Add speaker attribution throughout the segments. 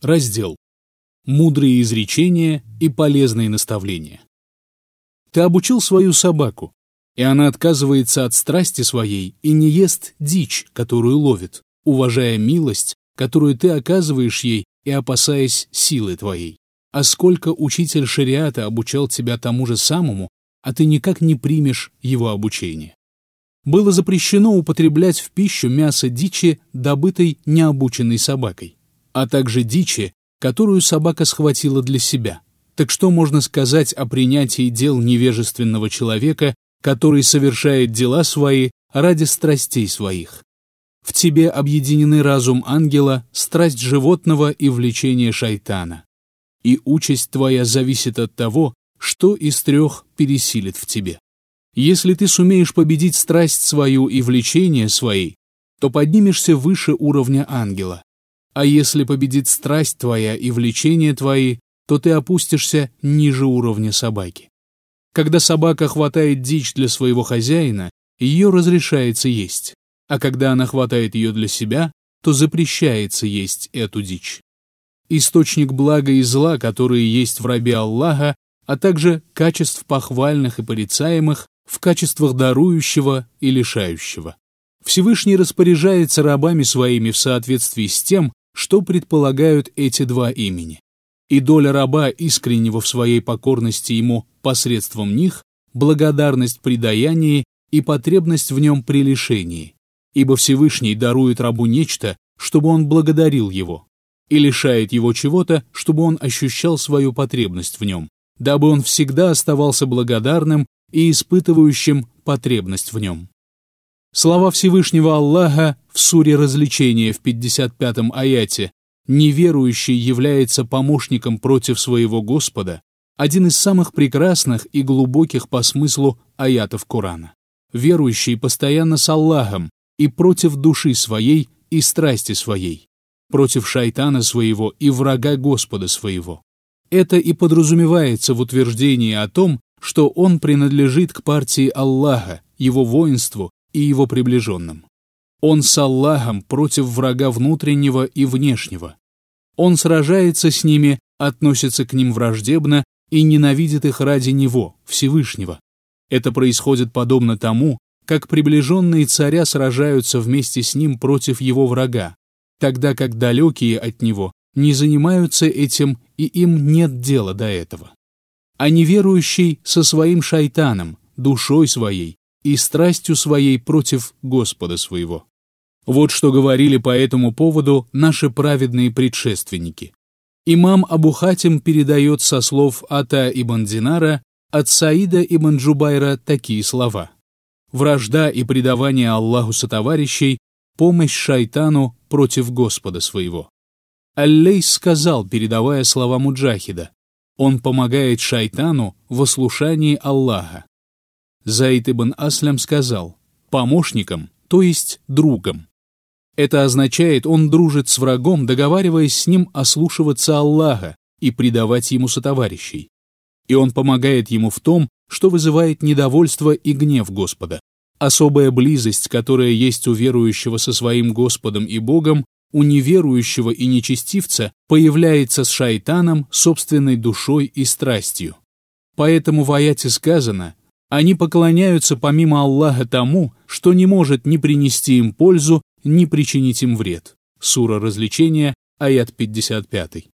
Speaker 1: Раздел. Мудрые изречения и полезные наставления. Ты обучил свою собаку, и она отказывается от страсти своей и не ест дичь, которую ловит, уважая милость, которую ты оказываешь ей и опасаясь силы твоей. А сколько учитель шариата обучал тебя тому же самому, а ты никак не примешь его обучение. Было запрещено употреблять в пищу мясо дичи, добытой необученной собакой, а также дичи, которую собака схватила для себя. Так что можно сказать о принятии дел невежественного человека, который совершает дела свои ради страстей своих? В тебе объединены разум ангела, страсть животного и влечение шайтана. И участь твоя зависит от того, что из трех пересилит в тебе. Если ты сумеешь победить страсть свою и влечение свои, то поднимешься выше уровня ангела. А если победит страсть твоя и влечение твои, то ты опустишься ниже уровня собаки. Когда собака хватает дичь для своего хозяина, ее разрешается есть, а когда она хватает ее для себя, то запрещается есть эту дичь. Источник блага и зла, которые есть в рабе Аллаха, а также качеств похвальных и порицаемых в качествах дарующего и лишающего. Всевышний распоряжается рабами своими в соответствии с тем, что предполагают эти два имени. И доля раба, искреннего в своей покорности ему посредством них, благодарность при даянии и потребность в нем при лишении. Ибо Всевышний дарует рабу нечто, чтобы он благодарил его, и лишает его чего-то, чтобы он ощущал свою потребность в нем, дабы он всегда оставался благодарным и испытывающим потребность в нем. Слова Всевышнего Аллаха в суре развлечения в 55-м аяте «Неверующий является помощником против своего Господа» один из самых прекрасных и глубоких по смыслу аятов Корана. Верующий постоянно с Аллахом и против души своей и страсти своей, против шайтана своего и врага Господа своего. Это и подразумевается в утверждении о том, что он принадлежит к партии Аллаха, его воинству и его приближенным. Он с Аллахом против врага внутреннего и внешнего. Он сражается с ними, относится к ним враждебно и ненавидит их ради Него, Всевышнего. Это происходит подобно тому, как приближенные царя сражаются вместе с ним против его врага, тогда как далекие от него не занимаются этим и им нет дела до этого. А неверующий со своим шайтаном, душой своей, и страстью своей против Господа своего. Вот что говорили по этому поводу наши праведные предшественники. Имам Абу Хатим передает со слов Ата ибн Динара от Саида ибн Джубайра такие слова. «Вражда и предавание Аллаху сотоварищей, помощь шайтану против Господа своего». Аллейс сказал, передавая слова Муджахида, «Он помогает шайтану в ослушании Аллаха, Заид ибн Аслям сказал «помощником», то есть другом. Это означает, он дружит с врагом, договариваясь с ним ослушиваться Аллаха и предавать ему сотоварищей. И он помогает ему в том, что вызывает недовольство и гнев Господа. Особая близость, которая есть у верующего со своим Господом и Богом, у неверующего и нечестивца появляется с шайтаном, собственной душой и страстью. Поэтому в аяте сказано они поклоняются помимо Аллаха тому, что не может ни принести им пользу, ни причинить им вред. Сура развлечения, аят 55.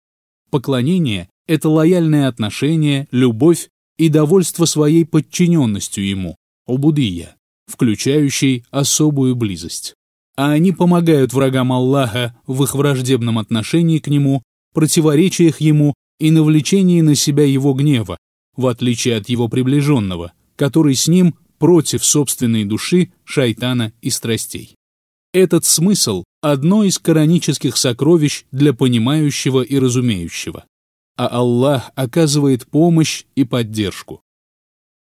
Speaker 1: Поклонение – это лояльное отношение, любовь и довольство своей подчиненностью ему, обудия, включающей особую близость. А они помогают врагам Аллаха в их враждебном отношении к нему, противоречиях ему и навлечении на себя его гнева, в отличие от его приближенного – который с ним против собственной души, шайтана и страстей. Этот смысл – одно из коранических сокровищ для понимающего и разумеющего. А Аллах оказывает помощь и поддержку.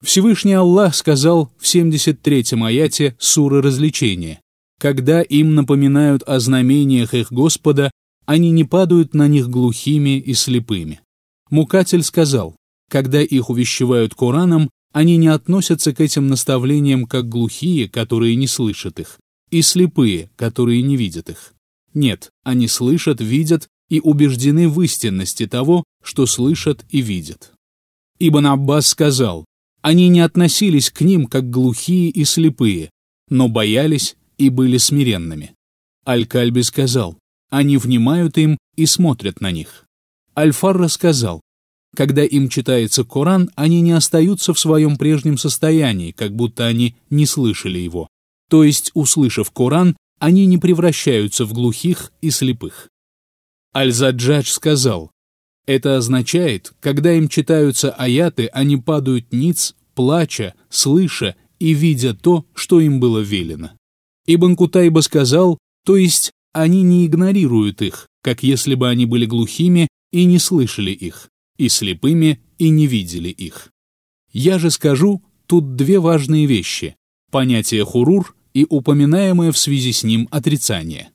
Speaker 1: Всевышний Аллах сказал в 73-м аяте суры развлечения, «Когда им напоминают о знамениях их Господа, они не падают на них глухими и слепыми». Мукатель сказал, «Когда их увещевают Кораном, они не относятся к этим наставлениям как глухие, которые не слышат их, и слепые, которые не видят их. Нет, они слышат, видят и убеждены в истинности того, что слышат и видят. Ибн Аббас сказал, они не относились к ним как глухие и слепые, но боялись и были смиренными. Аль-Кальби сказал, они внимают им и смотрят на них. Аль-Фар рассказал, когда им читается Коран, они не остаются в своем прежнем состоянии, как будто они не слышали его. То есть, услышав Коран, они не превращаются в глухих и слепых. Аль-Заджадж сказал, это означает, когда им читаются аяты, они падают ниц, плача, слыша и видя то, что им было велено. Ибн Кутайба сказал, то есть они не игнорируют их, как если бы они были глухими и не слышали их, и слепыми и не видели их. Я же скажу тут две важные вещи – понятие хурур и упоминаемое в связи с ним отрицание.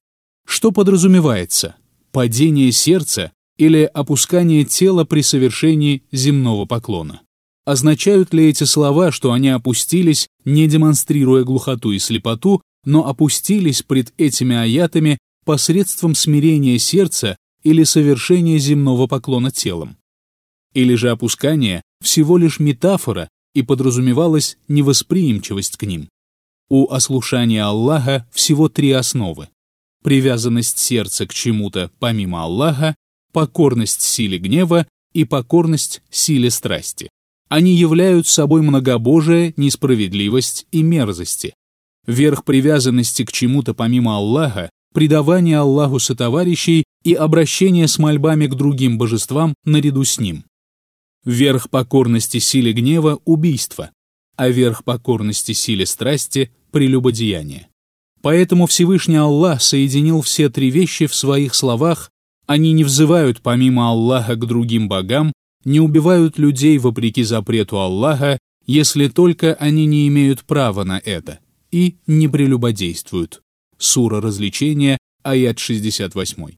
Speaker 1: Что подразумевается? Падение сердца или опускание тела при совершении земного поклона. Означают ли эти слова, что они опустились, не демонстрируя глухоту и слепоту, но опустились пред этими аятами посредством смирения сердца или совершения земного поклона телом? Или же опускание всего лишь метафора и подразумевалась невосприимчивость к ним? У ослушания Аллаха всего три основы. Привязанность сердца к чему-то помимо Аллаха, покорность силе гнева и покорность силе страсти. Они являют собой многобожие, несправедливость и мерзости. Верх привязанности к чему-то помимо Аллаха, предавание Аллаху сотоварищей и обращение с мольбами к другим божествам наряду с ним. Верх покорности силе гнева – убийство, а верх покорности силе страсти – прелюбодеяние. Поэтому Всевышний Аллах соединил все три вещи в своих словах они не взывают помимо Аллаха к другим богам, не убивают людей вопреки запрету Аллаха, если только они не имеют права на это, и не прелюбодействуют. Сура развлечения, аят 68.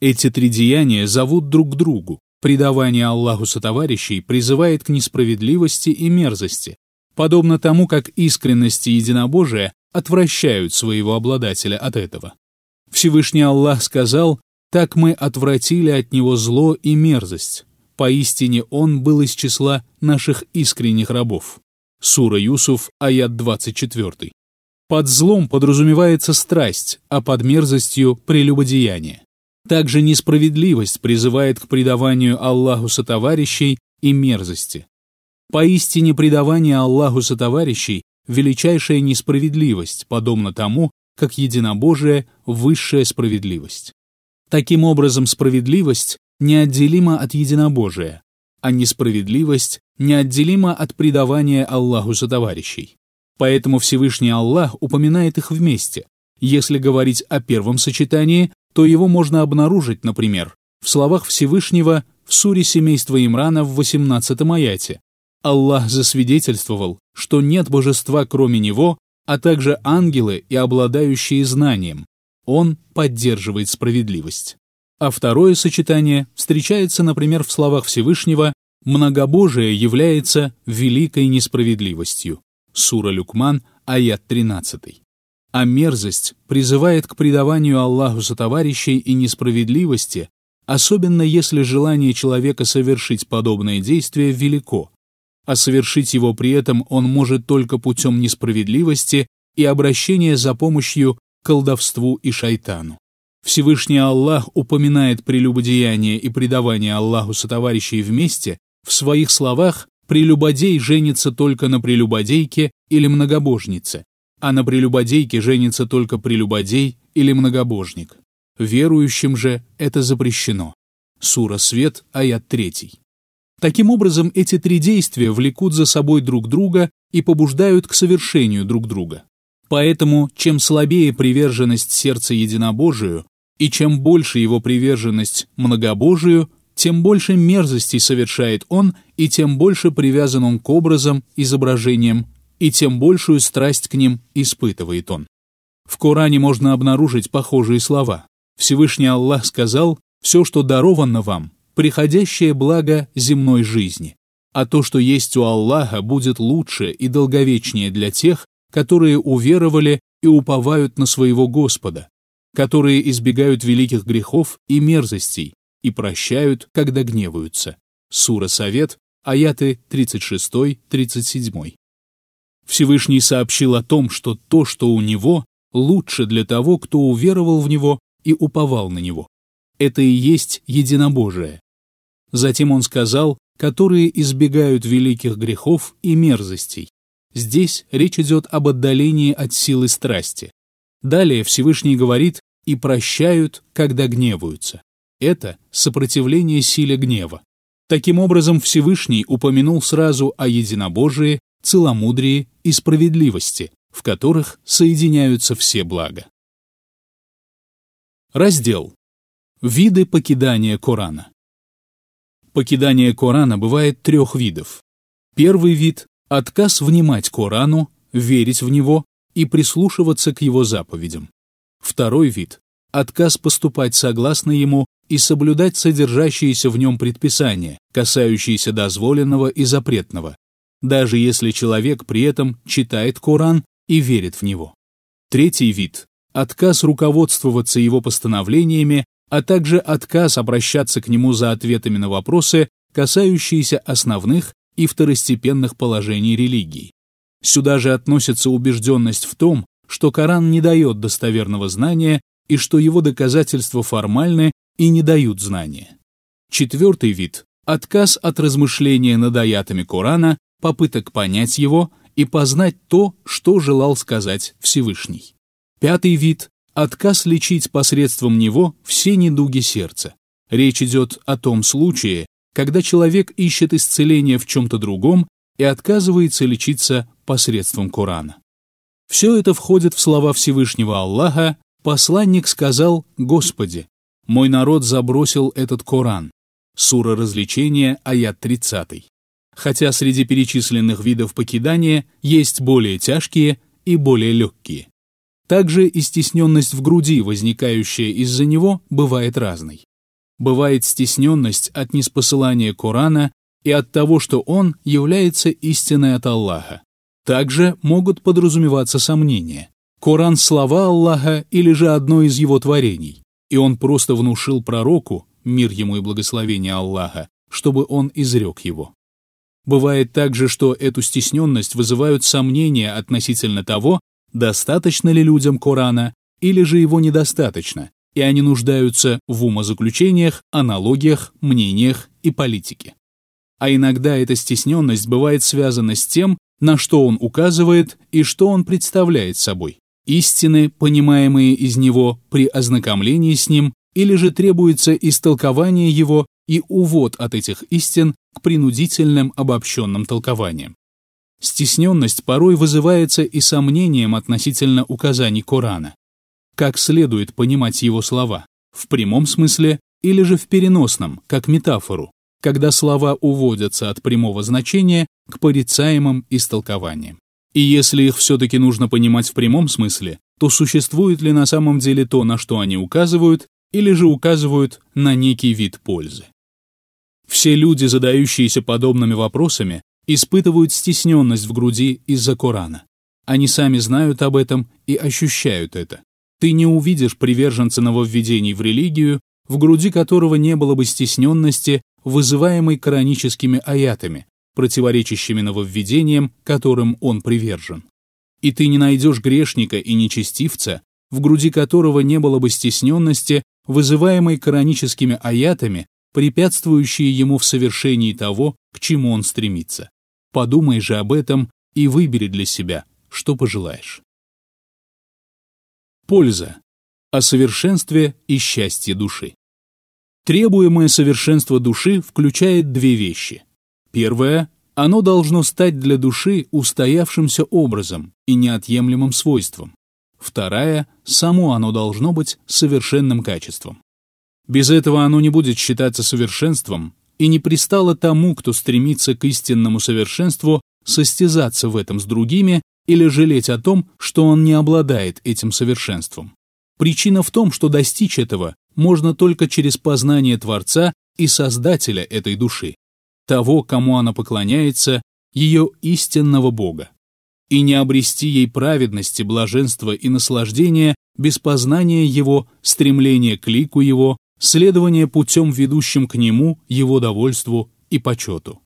Speaker 1: Эти три деяния зовут друг к другу. Предавание Аллаху сотоварищей призывает к несправедливости и мерзости, подобно тому, как искренность и единобожие отвращают своего обладателя от этого. Всевышний Аллах сказал, так мы отвратили от него зло и мерзость. Поистине он был из числа наших искренних рабов. Сура Юсуф, аят 24. Под злом подразумевается страсть, а под мерзостью – прелюбодеяние. Также несправедливость призывает к предаванию Аллаху сотоварищей и мерзости. Поистине предавание Аллаху сотоварищей – величайшая несправедливость, подобно тому, как единобожие – высшая справедливость. Таким образом, справедливость неотделима от единобожия, а несправедливость неотделима от предавания Аллаху за товарищей. Поэтому Всевышний Аллах упоминает их вместе. Если говорить о первом сочетании, то его можно обнаружить, например, в словах Всевышнего в суре семейства Имрана в 18 аяте. Аллах засвидетельствовал, что нет божества кроме Него, а также ангелы и обладающие знанием, он поддерживает справедливость. А второе сочетание встречается, например, в словах Всевышнего «многобожие является великой несправедливостью» Сура Люкман, аят 13. А мерзость призывает к предаванию Аллаху сотоварищей и несправедливости, особенно если желание человека совершить подобное действие велико, а совершить его при этом он может только путем несправедливости и обращения за помощью колдовству и шайтану. Всевышний Аллах упоминает прелюбодеяние и предавание Аллаху сотоварищей вместе, в своих словах прелюбодей женится только на прелюбодейке или многобожнице, а на прелюбодейке женится только прелюбодей или многобожник. Верующим же это запрещено. Сура Свет, аят 3. Таким образом, эти три действия влекут за собой друг друга и побуждают к совершению друг друга. Поэтому, чем слабее приверженность сердца единобожию, и чем больше его приверженность многобожию, тем больше мерзостей совершает он, и тем больше привязан он к образам, изображениям, и тем большую страсть к ним испытывает он. В Коране можно обнаружить похожие слова. Всевышний Аллах сказал «Все, что даровано вам, приходящее благо земной жизни, а то, что есть у Аллаха, будет лучше и долговечнее для тех, которые уверовали и уповают на своего Господа. которые избегают великих грехов и мерзостей и прощают, когда гневаются. Сура Совет, аяты 36-37. Всевышний сообщил о том, что то, что у него, лучше для того, кто уверовал в него и уповал на него. Это и есть единобожие. Затем он сказал, которые избегают великих грехов и мерзостей. Здесь речь идет об отдалении от силы страсти. Далее Всевышний говорит «и прощают, когда гневаются». Это сопротивление силе гнева. Таким образом, Всевышний упомянул сразу о единобожии, целомудрии и справедливости, в которых соединяются все блага. Раздел. Виды покидания Корана. Покидание Корана бывает трех видов. Первый вид – отказ внимать Корану, верить в него и прислушиваться к его заповедям. Второй вид – отказ поступать согласно ему и соблюдать содержащиеся в нем предписания, касающиеся дозволенного и запретного, даже если человек при этом читает Коран и верит в него. Третий вид – отказ руководствоваться его постановлениями, а также отказ обращаться к нему за ответами на вопросы, касающиеся основных и второстепенных положений религии. Сюда же относится убежденность в том, что Коран не дает достоверного знания и что его доказательства формальны и не дают знания. Четвертый вид – отказ от размышления над аятами Корана, попыток понять его и познать то, что желал сказать Всевышний. Пятый вид – отказ лечить посредством него все недуги сердца. Речь идет о том случае, когда человек ищет исцеление в чем-то другом и отказывается лечиться посредством Корана. Все это входит в слова Всевышнего Аллаха, посланник сказал «Господи, мой народ забросил этот Коран». Сура развлечения, аят 30. Хотя среди перечисленных видов покидания есть более тяжкие и более легкие. Также и стесненность в груди, возникающая из-за него, бывает разной. Бывает стесненность от неспосылания Корана и от того, что он является истиной от Аллаха. Также могут подразумеваться сомнения. Коран – слова Аллаха или же одно из его творений, и он просто внушил пророку, мир ему и благословение Аллаха, чтобы он изрек его. Бывает также, что эту стесненность вызывают сомнения относительно того, достаточно ли людям Корана или же его недостаточно, и они нуждаются в умозаключениях, аналогиях, мнениях и политике. А иногда эта стесненность бывает связана с тем, на что он указывает и что он представляет собой. Истины, понимаемые из него при ознакомлении с ним, или же требуется истолкование его и увод от этих истин к принудительным обобщенным толкованиям. Стесненность порой вызывается и сомнением относительно указаний Корана. Как следует понимать его слова, в прямом смысле или же в переносном, как метафору, когда слова уводятся от прямого значения к порицаемым истолкованиям. И если их все-таки нужно понимать в прямом смысле, то существует ли на самом деле то, на что они указывают, или же указывают на некий вид пользы. Все люди, задающиеся подобными вопросами, испытывают стесненность в груди из-за Корана. Они сами знают об этом и ощущают это. Ты не увидишь приверженца нововведений в религию, в груди которого не было бы стесненности, вызываемой кораническими аятами, противоречащими нововведениям, которым он привержен. И ты не найдешь грешника и нечестивца, в груди которого не было бы стесненности, вызываемой кораническими аятами, препятствующие ему в совершении того, к чему он стремится. Подумай же об этом и выбери для себя, что пожелаешь. Польза. О совершенстве и счастье души. Требуемое совершенство души включает две вещи. Первое – оно должно стать для души устоявшимся образом и неотъемлемым свойством. Вторая – само оно должно быть совершенным качеством. Без этого оно не будет считаться совершенством, и не пристало тому, кто стремится к истинному совершенству, состязаться в этом с другими или жалеть о том, что он не обладает этим совершенством. Причина в том, что достичь этого можно только через познание Творца и Создателя этой души, того, кому она поклоняется, ее истинного Бога. И не обрести ей праведности, блаженства и наслаждения без познания его, стремления к лику его, следование путем, ведущим к нему, его довольству и почету.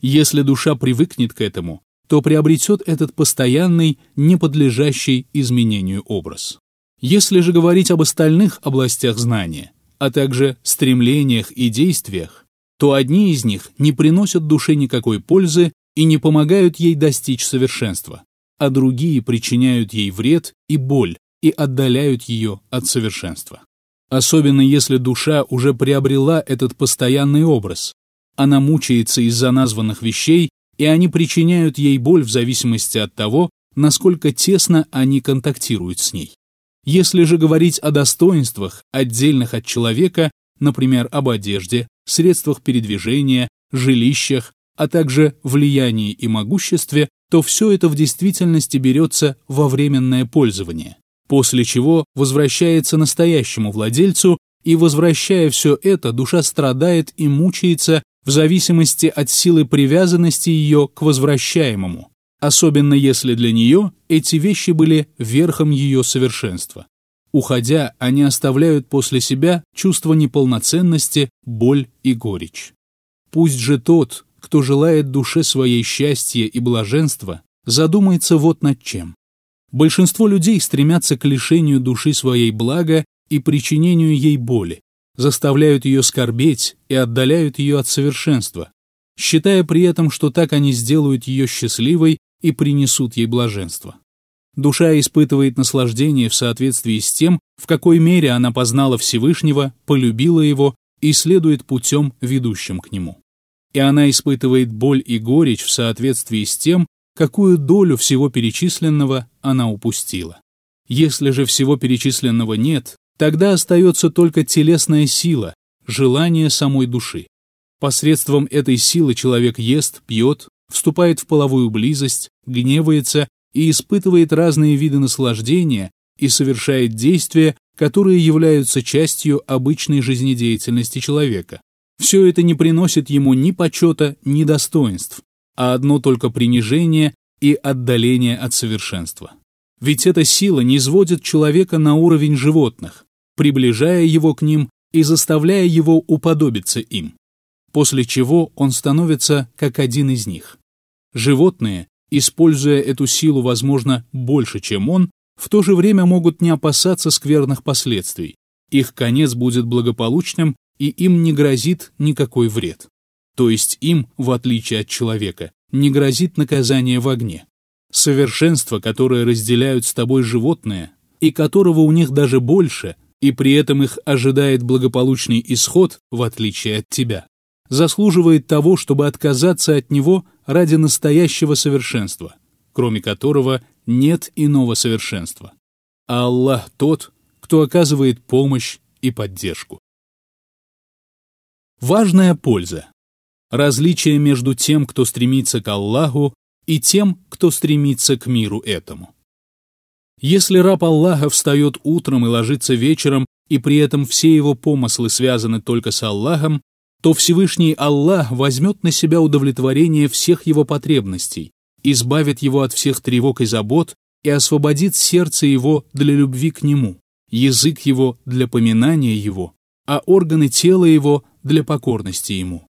Speaker 1: Если душа привыкнет к этому, то приобретет этот постоянный, не подлежащий изменению образ. Если же говорить об остальных областях знания, а также стремлениях и действиях, то одни из них не приносят душе никакой пользы и не помогают ей достичь совершенства, а другие причиняют ей вред и боль и отдаляют ее от совершенства. Особенно если душа уже приобрела этот постоянный образ. Она мучается из-за названных вещей, и они причиняют ей боль в зависимости от того, насколько тесно они контактируют с ней. Если же говорить о достоинствах, отдельных от человека, например, об одежде, средствах передвижения, жилищах, а также влиянии и могуществе, то все это в действительности берется во временное пользование, после чего возвращается настоящему владельцу, и, возвращая все это, душа страдает и мучается в зависимости от силы привязанности ее к возвращаемому, особенно если для нее эти вещи были верхом ее совершенства. Уходя, они оставляют после себя чувство неполноценности, боль и горечь. Пусть же тот, кто желает душе своей счастья и блаженства, задумается вот над чем. Большинство людей стремятся к лишению души своей блага и причинению ей боли, заставляют ее скорбеть и отдаляют ее от совершенства, считая при этом, что так они сделают ее счастливой и принесут ей блаженство. Душа испытывает наслаждение в соответствии с тем, в какой мере она познала Всевышнего, полюбила Его и следует путем, ведущим к Нему и она испытывает боль и горечь в соответствии с тем, какую долю всего перечисленного она упустила. Если же всего перечисленного нет, тогда остается только телесная сила, желание самой души. Посредством этой силы человек ест, пьет, вступает в половую близость, гневается и испытывает разные виды наслаждения и совершает действия, которые являются частью обычной жизнедеятельности человека. Все это не приносит ему ни почета, ни достоинств, а одно только принижение и отдаление от совершенства. Ведь эта сила не сводит человека на уровень животных, приближая его к ним и заставляя его уподобиться им, после чего он становится как один из них. Животные, используя эту силу, возможно, больше, чем он, в то же время могут не опасаться скверных последствий. Их конец будет благополучным и им не грозит никакой вред. То есть им, в отличие от человека, не грозит наказание в огне. Совершенство, которое разделяют с тобой животные, и которого у них даже больше, и при этом их ожидает благополучный исход, в отличие от тебя, заслуживает того, чтобы отказаться от него ради настоящего совершенства, кроме которого нет иного совершенства. А Аллах тот, кто оказывает помощь и поддержку. Важная польза. Различие между тем, кто стремится к Аллаху, и тем, кто стремится к миру этому. Если раб Аллаха встает утром и ложится вечером, и при этом все его помыслы связаны только с Аллахом, то Всевышний Аллах возьмет на себя удовлетворение всех его потребностей, избавит его от всех тревог и забот и освободит сердце его для любви к нему, язык его для поминания его, а органы тела его для покорности ему.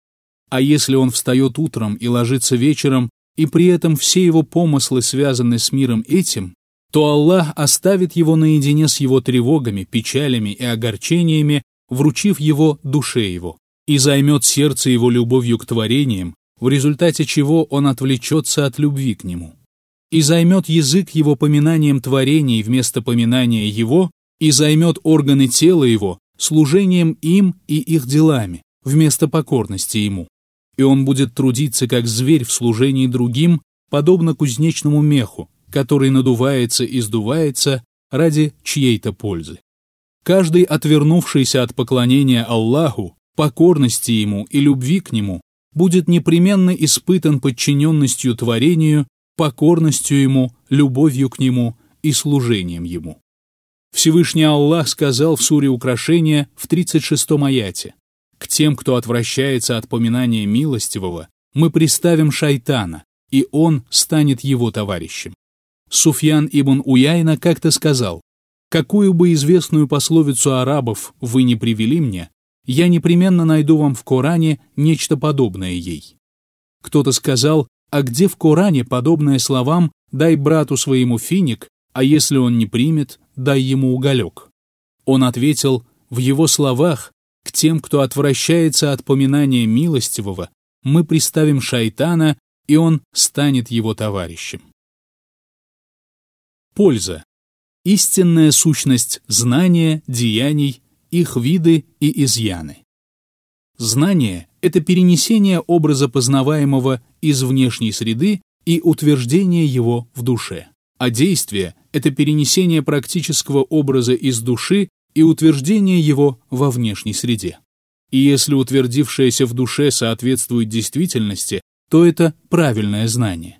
Speaker 1: А если он встает утром и ложится вечером, и при этом все его помыслы связаны с миром этим, то Аллах оставит его наедине с его тревогами, печалями и огорчениями, вручив его душе его, и займет сердце его любовью к творениям, в результате чего он отвлечется от любви к нему, и займет язык его поминанием творений вместо поминания его, и займет органы тела его служением им и их делами, вместо покорности ему. И он будет трудиться как зверь в служении другим, подобно кузнечному меху, который надувается и сдувается ради чьей-то пользы. Каждый, отвернувшийся от поклонения Аллаху, покорности Ему и любви к Нему, будет непременно испытан подчиненностью творению, покорностью Ему, любовью к Нему и служением Ему. Всевышний Аллах сказал в суре Украшения в 36-м аяте «К тем, кто отвращается от поминания милостивого, мы приставим шайтана, и он станет его товарищем». Суфьян ибн Уяйна как-то сказал Какую бы известную пословицу арабов вы не привели мне, я непременно найду вам в Коране нечто подобное ей. Кто-то сказал, а где в Коране подобное словам «дай брату своему финик, а если он не примет, дай ему уголек». Он ответил, в его словах к тем, кто отвращается от поминания милостивого, мы приставим шайтана, и он станет его товарищем. Польза. Истинная сущность знания, деяний, их виды и изъяны. Знание — это перенесение образа познаваемого из внешней среды и утверждение его в душе. А действие — это перенесение практического образа из души и утверждение его во внешней среде. И если утвердившееся в душе соответствует действительности, то это правильное знание.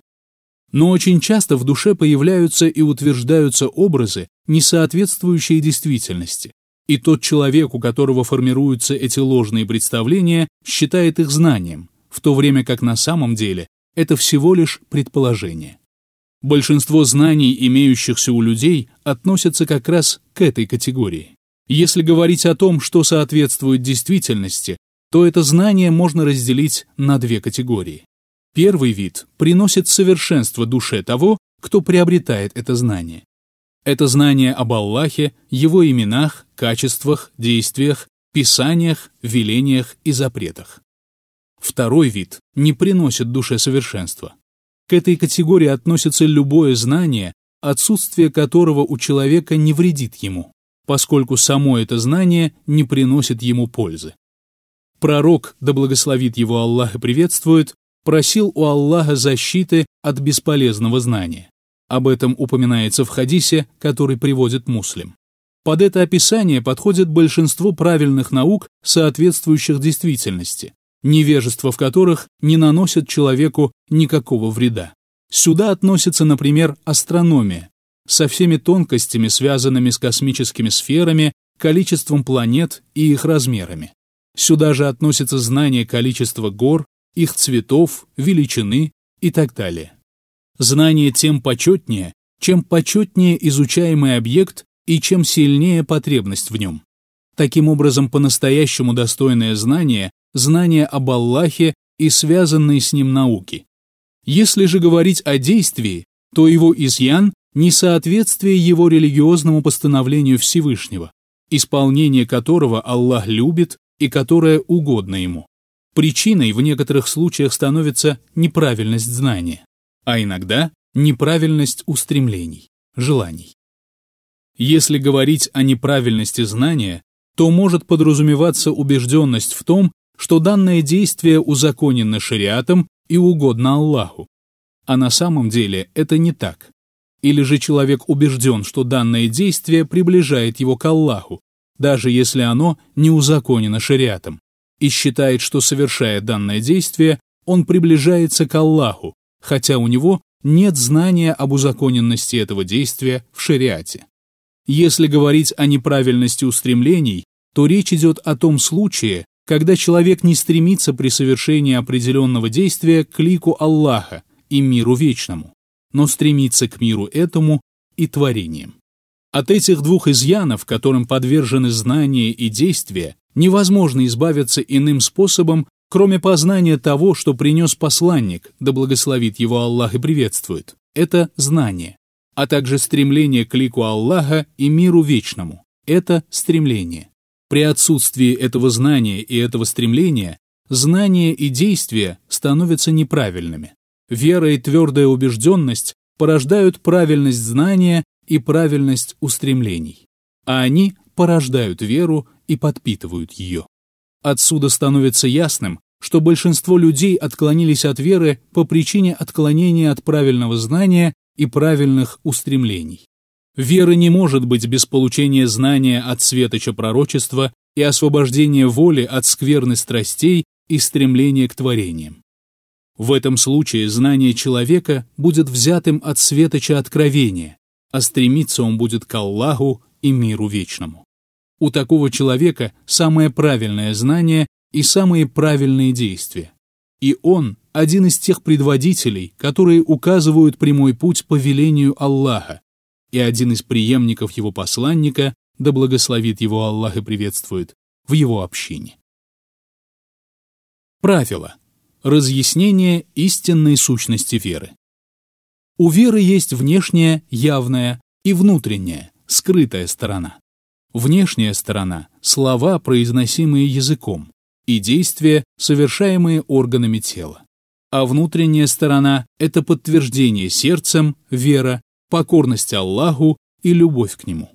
Speaker 1: Но очень часто в душе появляются и утверждаются образы, не соответствующие действительности, и тот человек, у которого формируются эти ложные представления, считает их знанием, в то время как на самом деле это всего лишь предположение. Большинство знаний, имеющихся у людей, относятся как раз к этой категории. Если говорить о том, что соответствует действительности, то это знание можно разделить на две категории. Первый вид приносит совершенство душе того, кто приобретает это знание. Это знание об Аллахе, его именах, качествах, действиях, писаниях, велениях и запретах. Второй вид не приносит душе совершенства. К этой категории относится любое знание, отсутствие которого у человека не вредит ему поскольку само это знание не приносит ему пользы. Пророк, да благословит его Аллах и приветствует, просил у Аллаха защиты от бесполезного знания. Об этом упоминается в хадисе, который приводит муслим. Под это описание подходит большинство правильных наук, соответствующих действительности, невежество в которых не наносит человеку никакого вреда. Сюда относится, например, астрономия, со всеми тонкостями, связанными с космическими сферами, количеством планет и их размерами. Сюда же относится знание количества гор, их цветов, величины и так далее. Знание тем почетнее, чем почетнее изучаемый объект и чем сильнее потребность в нем. Таким образом, по-настоящему достойное знание – знание об Аллахе и связанные с ним науки. Если же говорить о действии, то его изъян несоответствие его религиозному постановлению Всевышнего, исполнение которого Аллах любит и которое угодно ему. Причиной в некоторых случаях становится неправильность знания, а иногда неправильность устремлений, желаний. Если говорить о неправильности знания, то может подразумеваться убежденность в том, что данное действие узаконено шариатом и угодно Аллаху. А на самом деле это не так. Или же человек убежден, что данное действие приближает его к Аллаху, даже если оно не узаконено шариатом, и считает, что совершая данное действие, он приближается к Аллаху, хотя у него нет знания об узаконенности этого действия в шариате. Если говорить о неправильности устремлений, то речь идет о том случае, когда человек не стремится при совершении определенного действия к лику Аллаха и миру вечному но стремится к миру этому и творениям. От этих двух изъянов, которым подвержены знания и действия, невозможно избавиться иным способом, кроме познания того, что принес посланник, да благословит его Аллах и приветствует. Это знание, а также стремление к лику Аллаха и миру вечному. Это стремление. При отсутствии этого знания и этого стремления, знание и действия становятся неправильными. Вера и твердая убежденность порождают правильность знания и правильность устремлений, а они порождают веру и подпитывают ее. Отсюда становится ясным, что большинство людей отклонились от веры по причине отклонения от правильного знания и правильных устремлений. Вера не может быть без получения знания от светоча пророчества и освобождения воли от скверны страстей и стремления к творениям. В этом случае знание человека будет взятым от светоча откровения, а стремиться он будет к Аллаху и миру вечному. У такого человека самое правильное знание и самые правильные действия. И он – один из тех предводителей, которые указывают прямой путь по велению Аллаха, и один из преемников его посланника, да благословит его Аллах и приветствует, в его общине. Правило. Разъяснение истинной сущности веры. У веры есть внешняя, явная и внутренняя, скрытая сторона. Внешняя сторона – слова, произносимые языком, и действия, совершаемые органами тела. А внутренняя сторона – это подтверждение сердцем, вера, покорность Аллаху и любовь к Нему.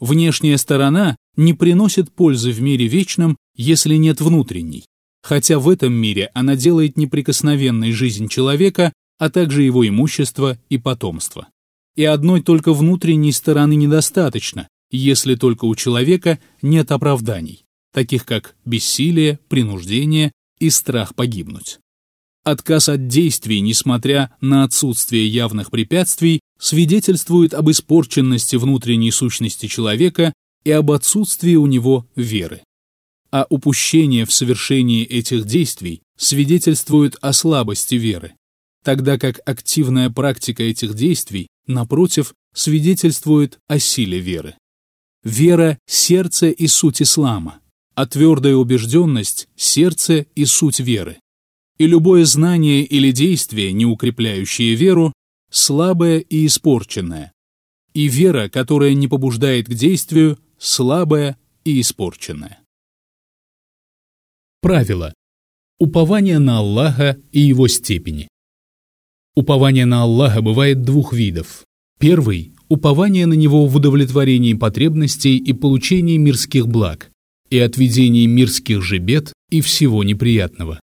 Speaker 1: Внешняя сторона не приносит пользы в мире вечном, если нет внутренней, хотя в этом мире она делает неприкосновенной жизнь человека, а также его имущество и потомство. И одной только внутренней стороны недостаточно, если только у человека нет оправданий, таких как бессилие, принуждение и страх погибнуть. Отказ от действий, несмотря на отсутствие явных препятствий, свидетельствует об испорченности внутренней сущности человека и об отсутствии у него веры. А упущение в совершении этих действий свидетельствует о слабости веры, тогда как активная практика этих действий, напротив, свидетельствует о силе веры. Вера – сердце и суть ислама, а твердая убежденность – сердце и суть веры и любое знание или действие, не укрепляющее веру, слабое и испорченное, и вера, которая не побуждает к действию, слабая и испорченная. Правило. Упование на Аллаха и его степени. Упование на Аллаха бывает двух видов. Первый – упование на Него в удовлетворении потребностей и получении мирских благ, и отведении мирских же бед и всего неприятного.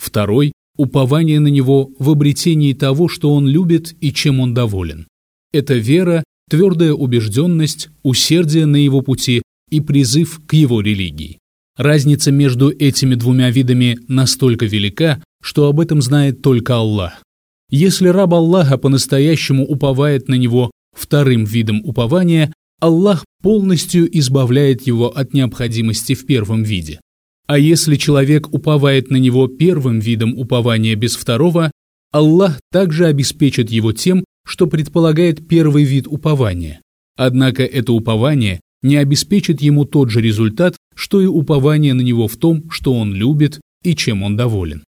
Speaker 1: Второй – упование на него в обретении того, что он любит и чем он доволен. Это вера, твердая убежденность, усердие на его пути и призыв к его религии. Разница между этими двумя видами настолько велика, что об этом знает только Аллах. Если раб Аллаха по-настоящему уповает на него вторым видом упования, Аллах полностью избавляет его от необходимости в первом виде. А если человек уповает на него первым видом упования без второго, Аллах также обеспечит его тем, что предполагает первый вид упования. Однако это упование не обеспечит ему тот же результат, что и упование на него в том, что он любит и чем он доволен.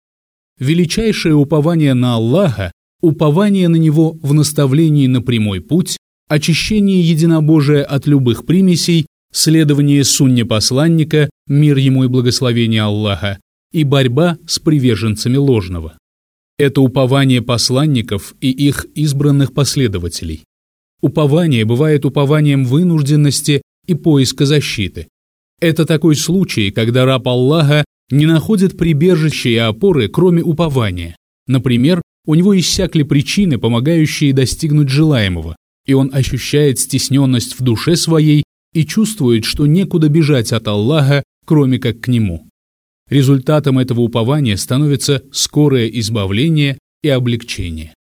Speaker 1: Величайшее упование на Аллаха – упование на Него в наставлении на прямой путь, очищении единобожия от любых примесей следование сунне посланника, мир ему и благословение Аллаха, и борьба с приверженцами ложного. Это упование посланников и их избранных последователей. Упование бывает упованием вынужденности и поиска защиты. Это такой случай, когда раб Аллаха не находит прибежища и опоры, кроме упования. Например, у него иссякли причины, помогающие достигнуть желаемого, и он ощущает стесненность в душе своей и чувствует, что некуда бежать от Аллаха, кроме как к Нему. Результатом этого упования становится скорое избавление и облегчение.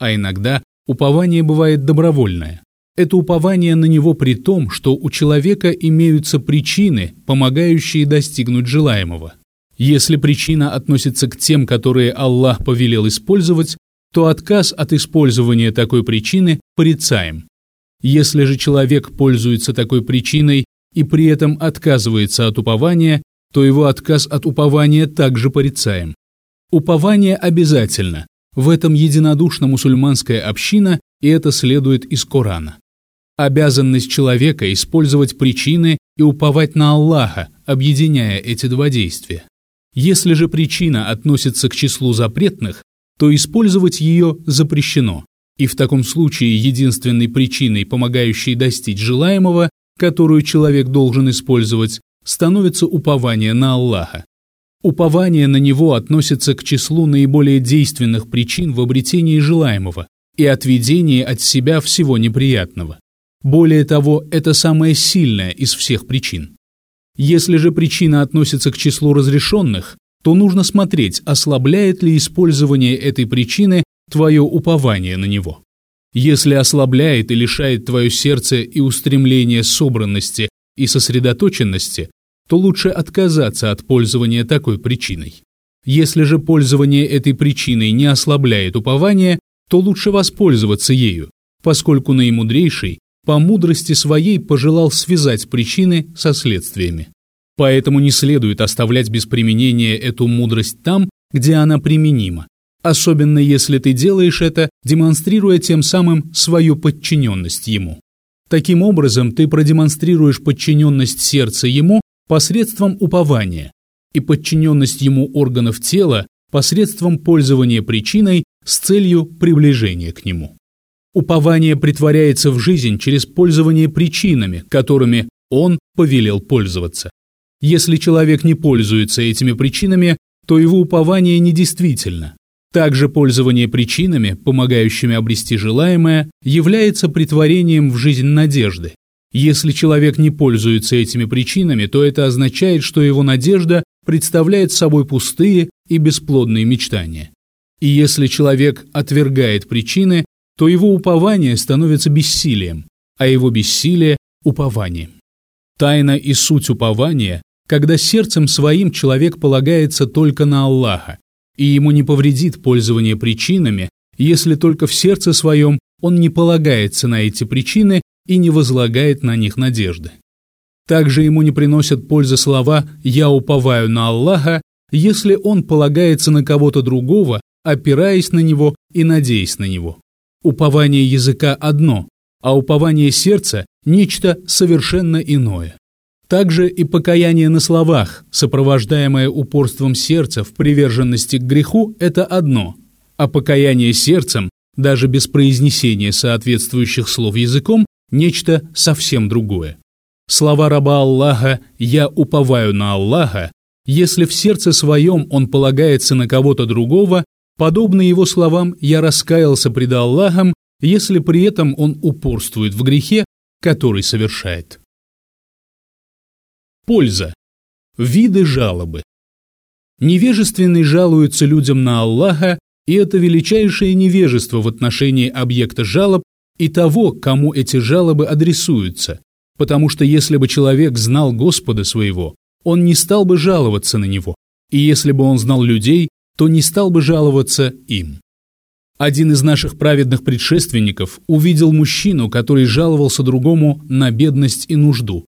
Speaker 1: А иногда упование бывает добровольное. Это упование на него при том, что у человека имеются причины, помогающие достигнуть желаемого. Если причина относится к тем, которые Аллах повелел использовать, то отказ от использования такой причины порицаем. Если же человек пользуется такой причиной и при этом отказывается от упования, то его отказ от упования также порицаем. Упование обязательно. В этом единодушна мусульманская община, и это следует из Корана. Обязанность человека использовать причины и уповать на Аллаха, объединяя эти два действия. Если же причина относится к числу запретных, то использовать ее запрещено. И в таком случае единственной причиной, помогающей достичь желаемого, которую человек должен использовать, становится упование на Аллаха. Упование на Него относится к числу наиболее действенных причин в обретении желаемого и отведении от себя всего неприятного. Более того, это самая сильная из всех причин. Если же причина относится к числу разрешенных, то нужно смотреть, ослабляет ли использование этой причины твое упование на него. Если ослабляет и лишает твое сердце и устремление собранности и сосредоточенности, то лучше отказаться от пользования такой причиной. Если же пользование этой причиной не ослабляет упование, то лучше воспользоваться ею, поскольку наимудрейший по мудрости своей пожелал связать причины со следствиями. Поэтому не следует оставлять без применения эту мудрость там, где она применима, особенно если ты делаешь это, демонстрируя тем самым свою подчиненность ему. Таким образом, ты продемонстрируешь подчиненность сердца ему посредством упования и подчиненность ему органов тела посредством пользования причиной с целью приближения к нему. Упование притворяется в жизнь через пользование причинами, которыми он повелел пользоваться. Если человек не пользуется этими причинами, то его упование недействительно. Также пользование причинами, помогающими обрести желаемое, является притворением в жизнь надежды. Если человек не пользуется этими причинами, то это означает, что его надежда представляет собой пустые и бесплодные мечтания. И если человек отвергает причины, то его упование становится бессилием, а его бессилие – упованием. Тайна и суть упования, когда сердцем своим человек полагается только на Аллаха, и ему не повредит пользование причинами, если только в сердце своем он не полагается на эти причины и не возлагает на них надежды. Также ему не приносят пользы слова «я уповаю на Аллаха», если он полагается на кого-то другого, опираясь на него и надеясь на него. Упование языка одно, а упование сердца – нечто совершенно иное. Также и покаяние на словах, сопровождаемое упорством сердца в приверженности к греху, это одно, а покаяние сердцем, даже без произнесения соответствующих слов языком, нечто совсем другое. Слова раба Аллаха «Я уповаю на Аллаха», если в сердце своем он полагается на кого-то другого, подобно его словам «Я раскаялся пред Аллахом», если при этом он упорствует в грехе, который совершает. Польза. Виды жалобы. Невежественный жалуется людям на Аллаха, и это величайшее невежество в отношении объекта жалоб и того, кому эти жалобы адресуются, потому что если бы человек знал Господа своего, он не стал бы жаловаться на него, и если бы он знал людей, то не стал бы жаловаться им. Один из наших праведных предшественников увидел мужчину, который жаловался другому на бедность и нужду,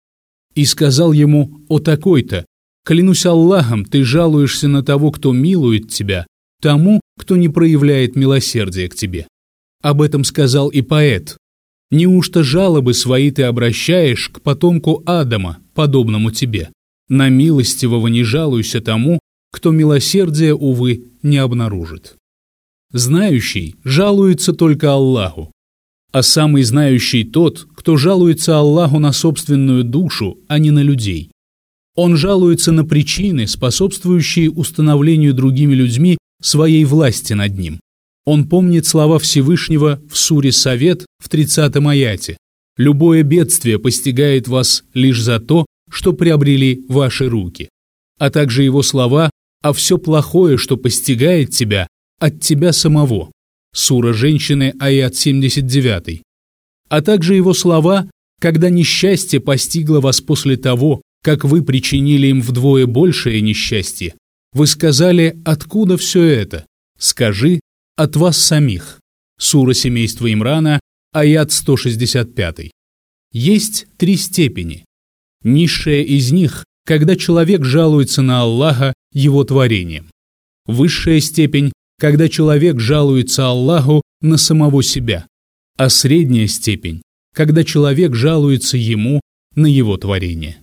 Speaker 1: и сказал ему «О такой-то, клянусь Аллахом, ты жалуешься на того, кто милует тебя, тому, кто не проявляет милосердия к тебе». Об этом сказал и поэт. «Неужто жалобы свои ты обращаешь к потомку Адама, подобному тебе? На милостивого не жалуйся тому, кто милосердия, увы, не обнаружит». Знающий жалуется только Аллаху, а самый знающий тот, кто жалуется Аллаху на собственную душу, а не на людей. Он жалуется на причины, способствующие установлению другими людьми своей власти над ним. Он помнит слова Всевышнего в суре Совет в 30-м аяте. «Любое бедствие постигает вас лишь за то, что приобрели ваши руки», а также его слова «А все плохое, что постигает тебя, от тебя самого». Сура женщины, аят 79. А также его слова «Когда несчастье постигло вас после того, как вы причинили им вдвое большее несчастье, вы сказали, откуда все это? Скажи, от вас самих». Сура семейства Имрана, аят 165. Есть три степени. Низшая из них, когда человек жалуется на Аллаха его творением. Высшая степень, когда человек жалуется Аллаху на самого себя, а средняя степень, когда человек жалуется ему на его творение.